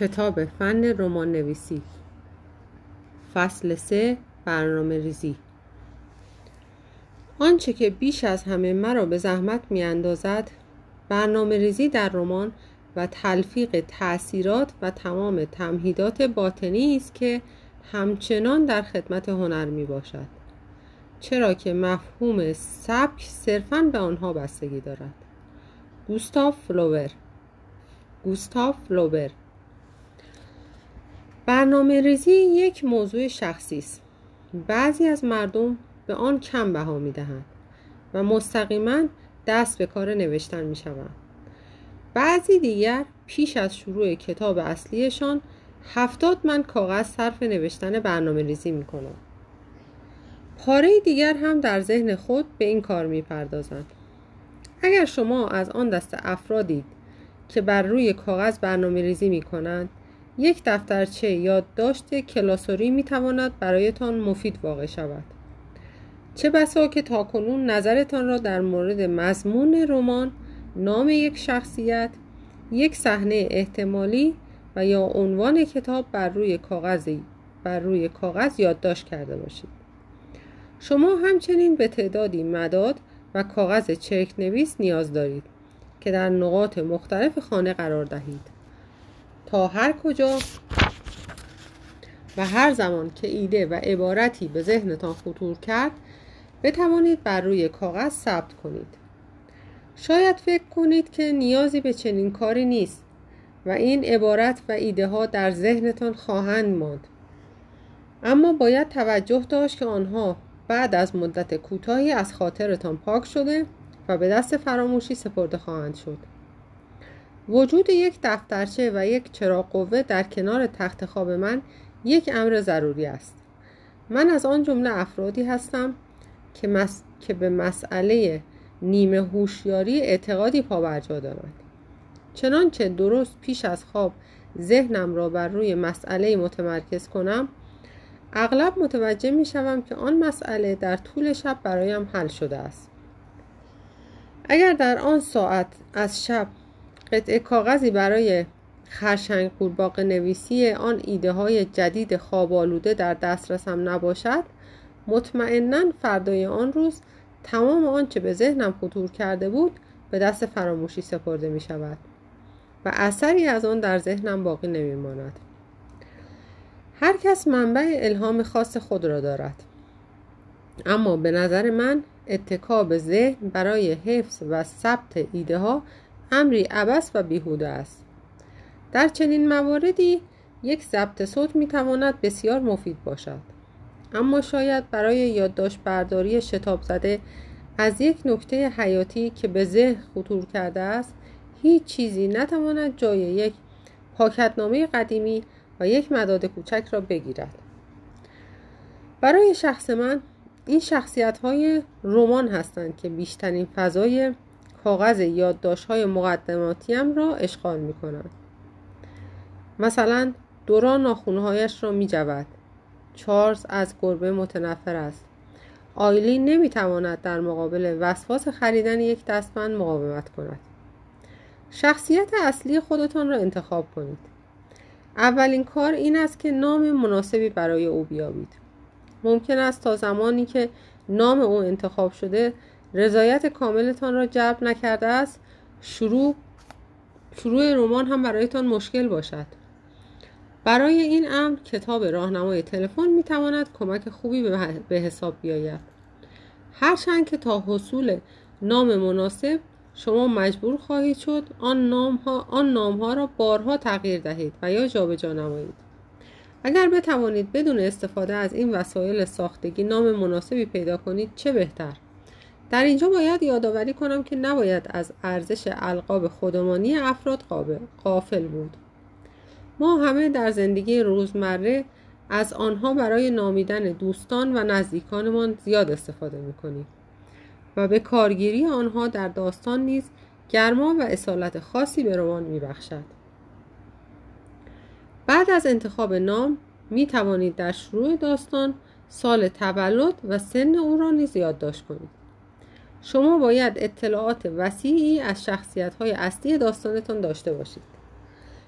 کتاب فن رمان نویسی فصل سه برنامه ریزی. آنچه که بیش از همه مرا به زحمت می اندازد برنامه ریزی در رمان و تلفیق تأثیرات و تمام تمهیدات باطنی است که همچنان در خدمت هنر می باشد چرا که مفهوم سبک صرفا به آنها بستگی دارد. گوستاف فلوبر گوستاف فلوبر برنامه ریزی یک موضوع شخصی است. بعضی از مردم به آن کم بها می دهند و مستقیما دست به کار نوشتن می شوند بعضی دیگر پیش از شروع کتاب اصلیشان هفتاد من کاغذ صرف نوشتن برنامه ریزی می کنند پاره دیگر هم در ذهن خود به این کار می پردازند اگر شما از آن دست افرادید که بر روی کاغذ برنامه ریزی می کنند یک دفترچه یادداشت کلاسوری می تواند برایتان مفید واقع شود. چه بسا که تاکنون نظرتان را در مورد مضمون رمان نام یک شخصیت یک صحنه احتمالی و یا عنوان کتاب بر روی کاغذی بر روی کاغذ یادداشت کرده باشید. شما همچنین به تعدادی مداد و کاغذ چرک نویس نیاز دارید که در نقاط مختلف خانه قرار دهید. تا هر کجا و هر زمان که ایده و عبارتی به ذهنتان خطور کرد بتوانید بر روی کاغذ ثبت کنید. شاید فکر کنید که نیازی به چنین کاری نیست و این عبارت و ایده ها در ذهنتان خواهند ماند. اما باید توجه داشت که آنها بعد از مدت کوتاهی از خاطرتان پاک شده و به دست فراموشی سپرده خواهند شد. وجود یک دفترچه و یک چراغ قوه در کنار تخت خواب من یک امر ضروری است. من از آن جمله افرادی هستم که, مس... که به مسئله نیمه هوشیاری اعتقادی پابرجا دارند. چنانچه درست پیش از خواب ذهنم را بر روی مسئله متمرکز کنم اغلب متوجه می شوم که آن مسئله در طول شب برایم حل شده است. اگر در آن ساعت از شب قطعه کاغذی برای خرشنگ قورباغه نویسی آن ایده های جدید خواب آلوده در دسترسم نباشد مطمئنا فردای آن روز تمام آنچه به ذهنم خطور کرده بود به دست فراموشی سپرده می شود و اثری از آن در ذهنم باقی نمی ماند. هر کس منبع الهام خاص خود را دارد اما به نظر من اتکا به ذهن برای حفظ و ثبت ایده ها امری عبس و بیهوده است. در چنین مواردی یک ضبط صوت می تواند بسیار مفید باشد. اما شاید برای یادداشت برداری شتاب زده از یک نکته حیاتی که به ذهن خطور کرده است هیچ چیزی نتواند جای یک پاکتنامه قدیمی و یک مداد کوچک را بگیرد. برای شخص من این شخصیت های رمان هستند که بیشترین فضای کاغذ یادداشت های مقدماتیم را اشغال می کنند. مثلا دوران ناخونهایش را می جود. چارلز از گربه متنفر است. آیلین نمی تواند در مقابل وسواس خریدن یک دستبند مقاومت کند. شخصیت اصلی خودتان را انتخاب کنید. اولین کار این است که نام مناسبی برای او بیابید. ممکن است تا زمانی که نام او انتخاب شده رضایت کاملتان را جلب نکرده است. شروع شروع رمان هم برایتان مشکل باشد. برای این امر کتاب راهنمای تلفن می تواند کمک خوبی به حساب بیاید. هرچند که تا حصول نام مناسب شما مجبور خواهید شد آن نام ها, آن نام ها را بارها تغییر دهید و یا جابجا نمایید. اگر بتوانید بدون استفاده از این وسایل ساختگی نام مناسبی پیدا کنید چه بهتر؟ در اینجا باید یادآوری کنم که نباید از ارزش القاب خودمانی افراد قافل بود. ما همه در زندگی روزمره از آنها برای نامیدن دوستان و نزدیکانمان زیاد استفاده می‌کنیم و به کارگیری آنها در داستان نیز گرما و اصالت خاصی به رمان میبخشد. بعد از انتخاب نام می توانید در شروع داستان سال تولد و سن او را نیز یادداشت کنید. شما باید اطلاعات وسیعی از شخصیت های اصلی داستانتان داشته باشید.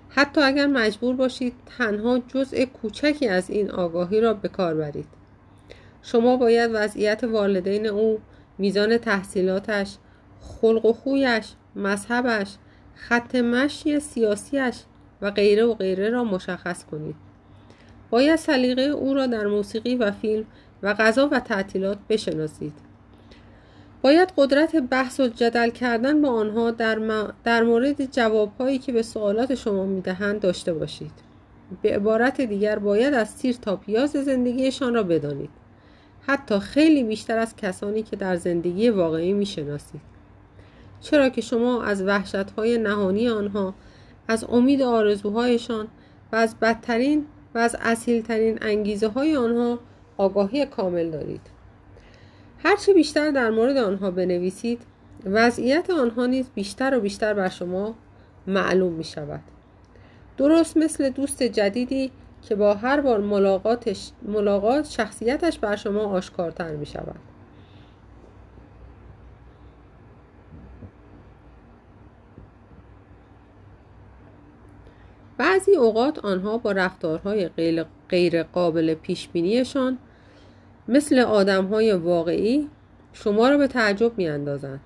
حتی اگر مجبور باشید تنها جزء کوچکی از این آگاهی را به کار برید. شما باید وضعیت والدین او میزان تحصیلاتش خلق و خویش مذهبش خط مشی سیاسیش و غیره و غیره را مشخص کنید. باید سلیقه او را در موسیقی و فیلم و غذا و تعطیلات بشناسید. باید قدرت بحث و جدل کردن با آنها در, در مورد جوابهایی که به سوالات شما می‌دهند داشته باشید. به عبارت دیگر باید از تیر تا پیاز زندگیشان را بدانید. حتی خیلی بیشتر از کسانی که در زندگی واقعی می‌شناسید. چرا که شما از وحشتهای نهانی آنها از امید آرزوهایشان و از بدترین و از اصیلترین انگیزه های آنها آگاهی کامل دارید. هرچه بیشتر در مورد آنها بنویسید وضعیت آنها نیز بیشتر و بیشتر بر شما معلوم می شود درست مثل دوست جدیدی که با هر بار ملاقاتش ملاقات شخصیتش بر شما آشکارتر می شود بعضی اوقات آنها با رفتارهای غیر قابل پیش بینیشان مثل آدم های واقعی شما را به تعجب می اندازند.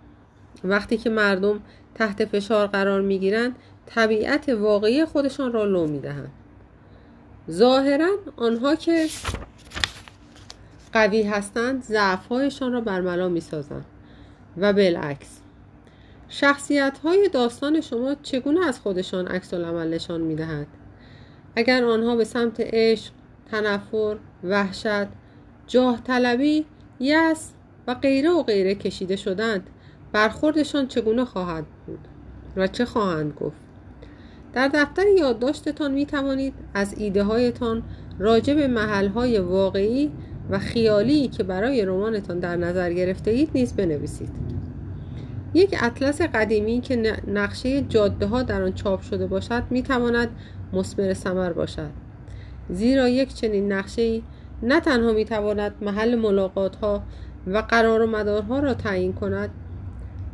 وقتی که مردم تحت فشار قرار می گیرند طبیعت واقعی خودشان را لو می دهند. ظاهرا آنها که قوی هستند ضعفهایشان را برملا می سازند و بالعکس شخصیت های داستان شما چگونه از خودشان عکس العمل نشان می دهد؟ اگر آنها به سمت عشق، تنفر، وحشت، جاه طلبی، یس و غیره و غیره کشیده شدند. برخوردشان چگونه خواهد بود؟ و چه خواهند گفت؟ در دفتر یادداشتتان می توانید از ایده هایتان راجع به محل های واقعی و خیالی که برای رمانتان در نظر گرفته اید نیز بنویسید. یک اطلس قدیمی که نقشه جاده ها در آن چاپ شده باشد می تواند مثمر ثمر باشد. زیرا یک چنین نقشه نه تنها می تواند محل ملاقات ها و قرار و مدارها را تعیین کند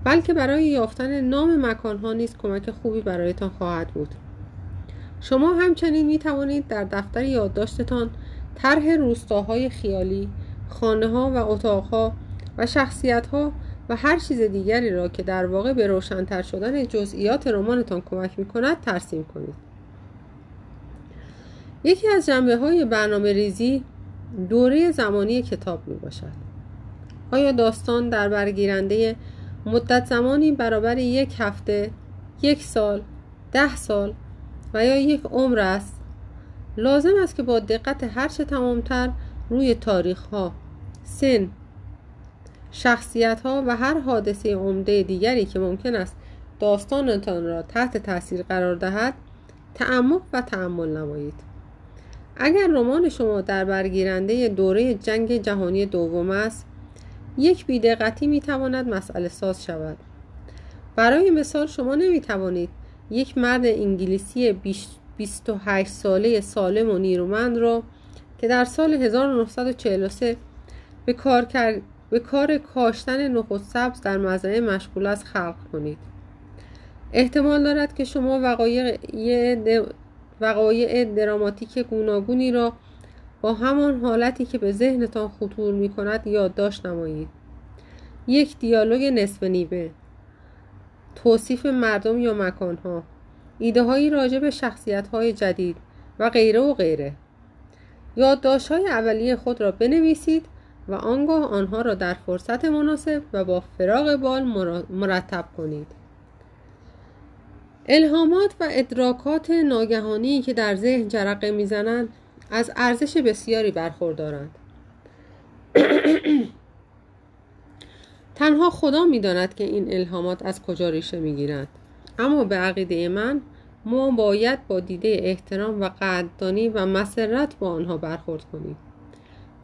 بلکه برای یافتن نام مکان ها نیز کمک خوبی برایتان خواهد بود. شما همچنین می توانید در دفتر یادداشتتان طرح روستاهای خیالی خانه ها و اتاق ها و شخصیت ها و هر چیز دیگری را که در واقع به روشنتر شدن جزئیات رمانتان کمک می کند ترسیم کنید. یکی از جنبه های برنامه ریزی دوره زمانی کتاب می باشد آیا داستان در برگیرنده مدت زمانی برابر یک هفته یک سال ده سال و یا یک عمر است؟ لازم است که با دقت هرچه تمامتر روی تاریخ ها سن شخصیت ها و هر حادثه عمده دیگری که ممکن است داستانتان را تحت تاثیر قرار دهد تعمق و تعمل نمایید. اگر رمان شما در برگیرنده دوره جنگ جهانی دوم است یک بیدقتی می تواند مسئله ساز شود. برای مثال شما نمی توانید یک مرد انگلیسی 28 ساله سالم و نیرومند را که در سال 1943 به کار, به کار کاشتن نخود سبز در مزرعه مشغول است خلق کنید. احتمال دارد که شما وقایع, وقایع دراماتیک گوناگونی را با همان حالتی که به ذهنتان خطور می کند یادداشت نمایید. یک دیالوگ نصف نیوه توصیف مردم یا مکانها. ایده هایی راجع به شخصیت های جدید و غیره و غیره. یادداشت های اولیه خود را بنویسید و آنگاه آنها را در فرصت مناسب و با فراغ بال مرتب کنید. الهامات و ادراکات ناگهانی که در ذهن جرقه می‌زنند از ارزش بسیاری برخوردارند. تنها خدا می‌داند که این الهامات از کجا ریشه می‌گیرند. اما به عقیده من ما باید با دیده احترام و قدردانی و مسرت با آنها برخورد کنیم.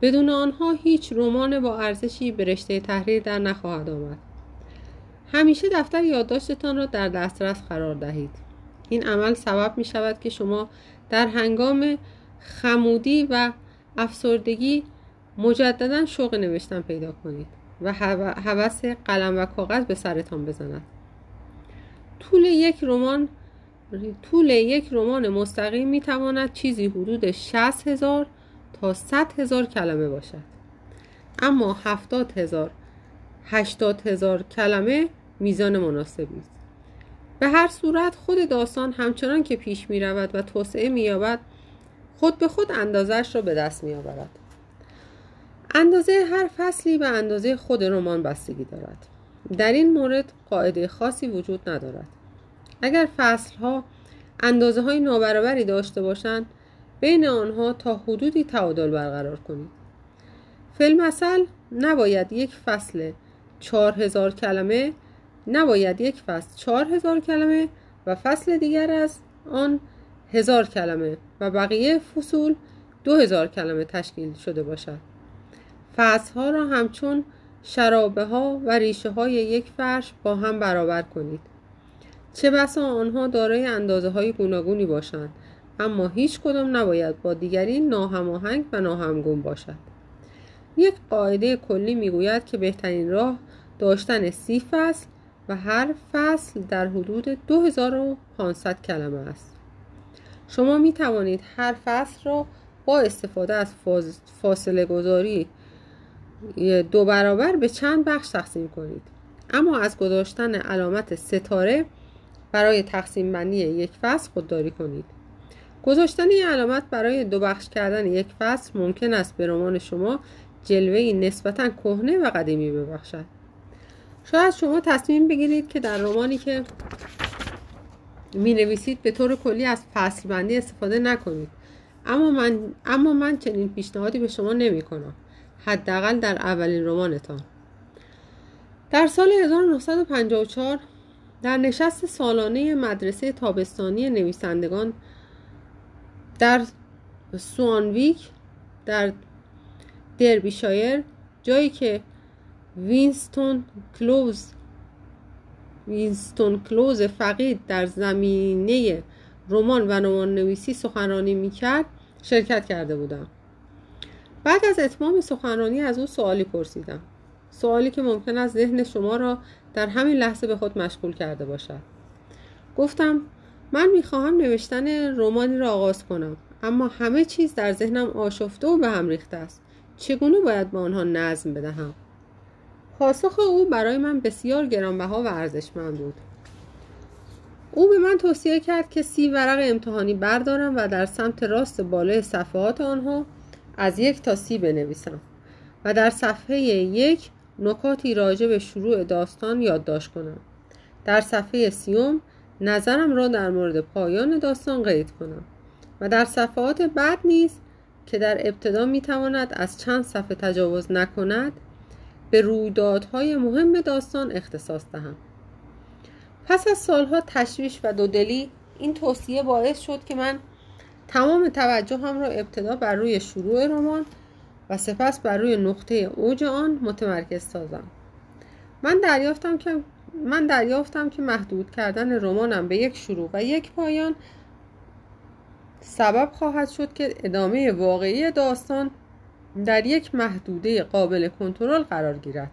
بدون آنها هیچ رمان با ارزشی به رشته تحریر در نخواهد آمد. همیشه دفتر یادداشتتان را در دسترس قرار دهید. این عمل سبب می شود که شما در هنگام خمودی و افسردگی مجددا شوق نوشتن پیدا کنید و هوس قلم و کاغذ به سرتان بزند. طول یک رمان طول یک رمان مستقیم می تواند چیزی حدود 60 هزار تا 100 هزار کلمه باشد. اما 70 هزار 80 هزار کلمه میزان مناسبی است به هر صورت خود داستان همچنان که پیش می رود و توسعه می یابد خود به خود اندازش را به دست می آورد اندازه هر فصلی به اندازه خود رمان بستگی دارد. در این مورد قاعده خاصی وجود ندارد. اگر فصل ها اندازه های نابرابری داشته باشند بین آنها تا حدودی تعادل برقرار کنید. فیلمسل نباید یک فصل چهار هزار کلمه نباید یک فصل چهار هزار کلمه و فصل دیگر از آن هزار کلمه و بقیه فصول دو هزار کلمه تشکیل شده باشد. فصل ها را همچون شرابه ها و ریشه های یک فرش با هم برابر کنید. چه بسا آنها دارای اندازه های گوناگونی باشند اما هیچ کدام نباید با دیگری ناهماهنگ و ناهمگون باشد. یک قاعده کلی می‌گوید که بهترین راه داشتن سی فصل و هر فصل در حدود 2500 کلمه است. شما می توانید هر فصل را با استفاده از فاصله گذاری دو برابر به چند بخش تقسیم کنید. اما از گذاشتن علامت ستاره برای تقسیم بندی یک فصل خودداری کنید. گذاشتن این علامت برای دو بخش کردن یک فصل ممکن است به رمان شما جلوه نسبتا کهنه و قدیمی ببخشد. شاید شما تصمیم بگیرید که در رمانی که می نویسید به طور کلی از فصل بندی استفاده نکنید. اما من, اما من چنین پیشنهادی به شما نمی کنم حداقل در اولین رمانتان در سال 1954 در نشست سالانه مدرسه تابستانی نویسندگان در سوانویک در دربیشایر جایی که وینستون کلوز وینستون کلوز فقید در زمینه رمان و رمان نویسی سخنرانی می‌کرد شرکت کرده بودم. بعد از اتمام سخنرانی از او سوالی پرسیدم. سوالی که ممکن است ذهن شما را در همین لحظه به خود مشغول کرده باشد. گفتم من می‌خواهم نوشتن رومانی را آغاز کنم اما همه چیز در ذهنم آشفته و به هم ریخته است. چگونه باید به آنها نظم بدهم؟ پاسخ او برای من بسیار گرانبها و ارزشمند بود. او به من توصیه کرد که سی ورق امتحانی بردارم و در سمت راست بالای صفحات آنها از یک تا سی بنویسم و در صفحه یک نکاتی راجع به شروع داستان یادداشت کنم. در صفحه سیوم نظرم را در مورد پایان داستان قید کنم و در صفحات بعد نیز که در ابتدا می تواند از چند صفحه تجاوز نکند به رویدادهای مهم داستان اختصاص دهم. پس از سالها تشویش و دودلی این توصیه باعث شد که من تمام توجهم را ابتدا بر روی شروع رمان و سپس بر روی نقطه اوج آن متمرکز سازم. من دریافتم که من دریافتم که محدود کردن رمانم به یک شروع و یک پایان سبب خواهد شد که ادامه واقعی داستان در یک محدوده قابل کنترل قرار گیرد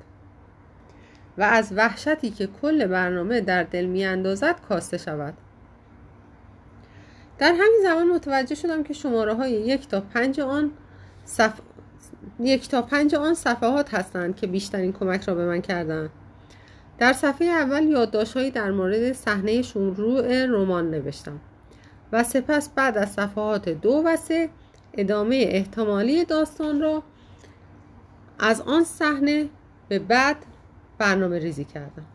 و از وحشتی که کل برنامه در دل می اندازد کاسته شود. در همین زمان متوجه شدم که شماره های یک تا پنج آن صف... یک تا پنج آن صفحات هستند که بیشترین کمک را به من کردند. در صفحه اول یادداشتهایی در مورد صحنه شروع رمان نوشتم و سپس بعد از صفحات دو و سه ادامه احتمالی داستان را از آن صحنه به بعد برنامه ریزی کردم.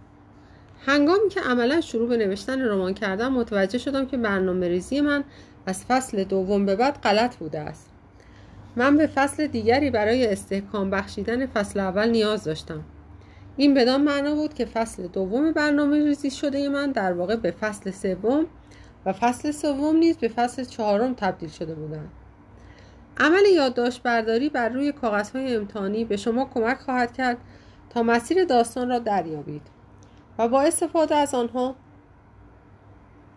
هنگامی که عملا شروع به نوشتن رمان کردم متوجه شدم که برنامه ریزی من از فصل دوم به بعد غلط بوده است. من به فصل دیگری برای استحکام بخشیدن فصل اول نیاز داشتم. این بدان معنا بود که فصل دوم برنامه ریزی شده من در واقع به فصل سوم و فصل سوم نیز به فصل چهارم تبدیل شده بودند. عمل یادداشت برداری بر روی کاغذهای امتحانی به شما کمک خواهد کرد تا مسیر داستان را دریابید و با استفاده از آنها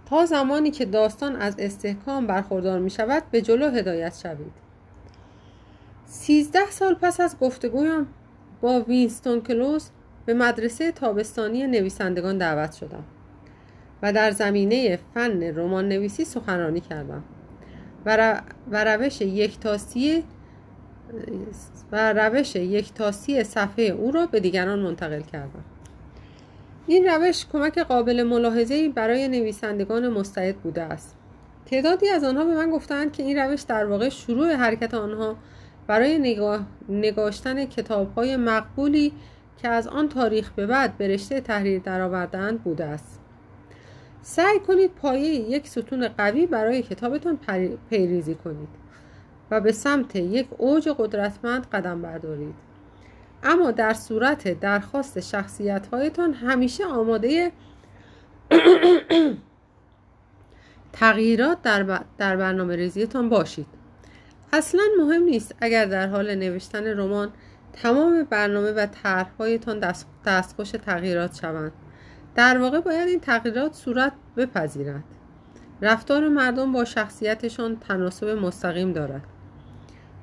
تا زمانی که داستان از استحکام برخوردار می شود به جلو هدایت شوید. سیزده سال پس از گفتگویم با وینستون کلوز به مدرسه تابستانی نویسندگان دعوت شدم و در زمینه فن رمان نویسی سخنرانی کردم. و, روش یک تاسی و روش یک تاسی صفحه او را به دیگران منتقل کردم. این روش کمک قابل ملاحظه برای نویسندگان مستعد بوده است. تعدادی از آنها به من گفتند که این روش در واقع شروع حرکت آنها برای نگاه، نگاشتن کتاب های مقبولی که از آن تاریخ به بعد به رشته تحریر درآوردهاند بوده است. سعی کنید پایه یک ستون قوی برای کتابتان پیریزی کنید و به سمت یک اوج قدرتمند قدم بردارید. اما در صورت درخواست شخصیت هایتان همیشه آماده تغییرات در, در برنامه ریزیتان باشید. اصلا مهم نیست اگر در حال نوشتن رمان تمام برنامه و طرحهایتان دست، دستخوش تغییرات شوند. در واقع باید این تغییرات صورت بپذیرد. رفتار مردم با شخصیتشان تناسب مستقیم دارد.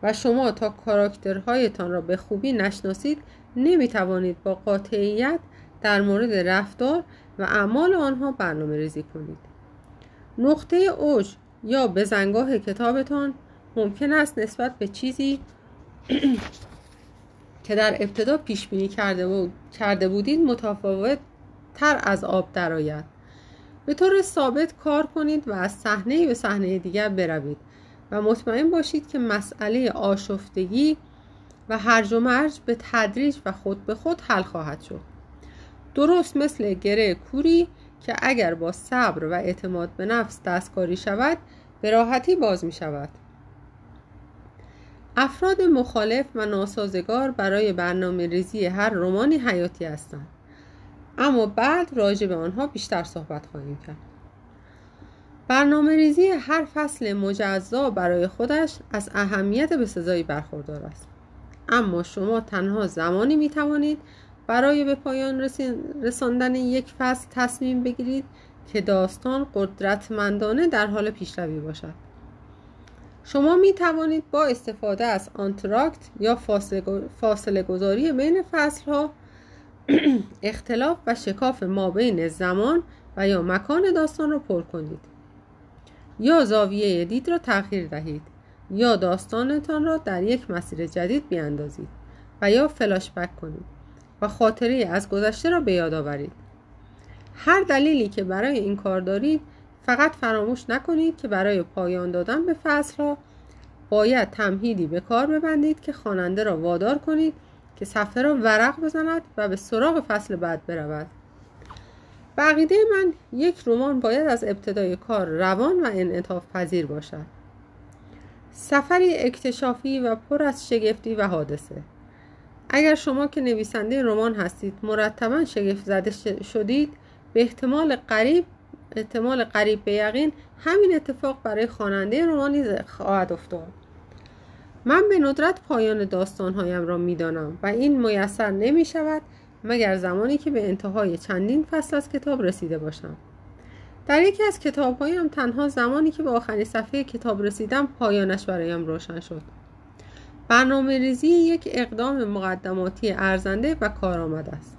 و شما تا کاراکترهایتان را به خوبی نشناسید نمی توانید با قاطعیت در مورد رفتار و اعمال آنها برنامه ریزی کنید. نقطه اوج یا بزنگاه کتابتان ممکن است نسبت به چیزی که در ابتدا پیش بینی کرده بودید متفاوت تر از آب درآید. به طور ثابت کار کنید و از صحنه به صحنه دیگر بروید و مطمئن باشید که مسئله آشفتگی و هرج و مرج به تدریج و خود به خود حل خواهد شد. درست مثل گره کوری که اگر با صبر و اعتماد به نفس دستکاری شود به راحتی باز می شود. افراد مخالف و ناسازگار برای برنامه ریزی هر رومانی حیاتی هستند. اما بعد راجع به آنها بیشتر صحبت خواهیم کرد. برنامه ریزی هر فصل مجزا برای خودش از اهمیت به سزایی برخوردار است. اما شما تنها زمانی می توانید برای به پایان رساندن یک فصل تصمیم بگیرید که داستان قدرتمندانه در حال پیشروی باشد. شما می توانید با استفاده از آنتراکت یا فاصله گذاری بین فصل ها اختلاف و شکاف ما بین زمان و یا مکان داستان را پر کنید. یا زاویه دید را تغییر دهید یا داستانتان را در یک مسیر جدید بیاندازید و یا فلاش بک کنید و خاطره از گذشته را به یاد آورید. هر دلیلی که برای این کار دارید فقط فراموش نکنید که برای پایان دادن به فصل ها باید تمهیدی به کار ببندید که خواننده را وادار کنید که صفحه را ورق بزند و به سراغ فصل بعد برود. بقیده من یک رمان باید از ابتدای کار روان و انعطاف پذیر باشد. سفری اکتشافی و پر از شگفتی و حادثه. اگر شما که نویسنده رمان هستید مرتبا شگفت زده شدید به احتمال قریب احتمال قریب به یقین همین اتفاق برای خواننده رمانی خواهد افتاد. من به ندرت پایان داستانهایم را می‌دانم و این میسر نمی شود مگر زمانی که به انتهای چندین فصل از کتاب رسیده باشم. در یکی از کتابهایم تنها زمانی که به آخرین صفحه کتاب رسیدم پایانش برایم روشن شد. برنامه ریزی یک اقدام مقدماتی ارزنده و کارآمد است.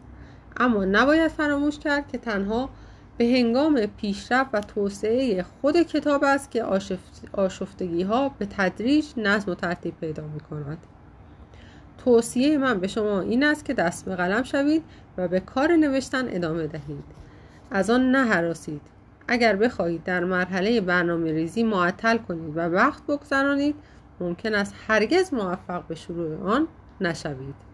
اما نباید فراموش کرد که تنها به هنگام پیشرفت و توسعه خود کتاب است که آشفتگی ها به تدریج نظم و ترتیب پیدا می کند. توصیه من به شما این است که دست به قلم شوید و به کار نوشتن ادامه دهید. از آن نه حراسید. اگر بخواهید در مرحله برنامه ریزی معطل کنید و وقت بگذرانید ممکن است هرگز موفق به شروع آن نشوید.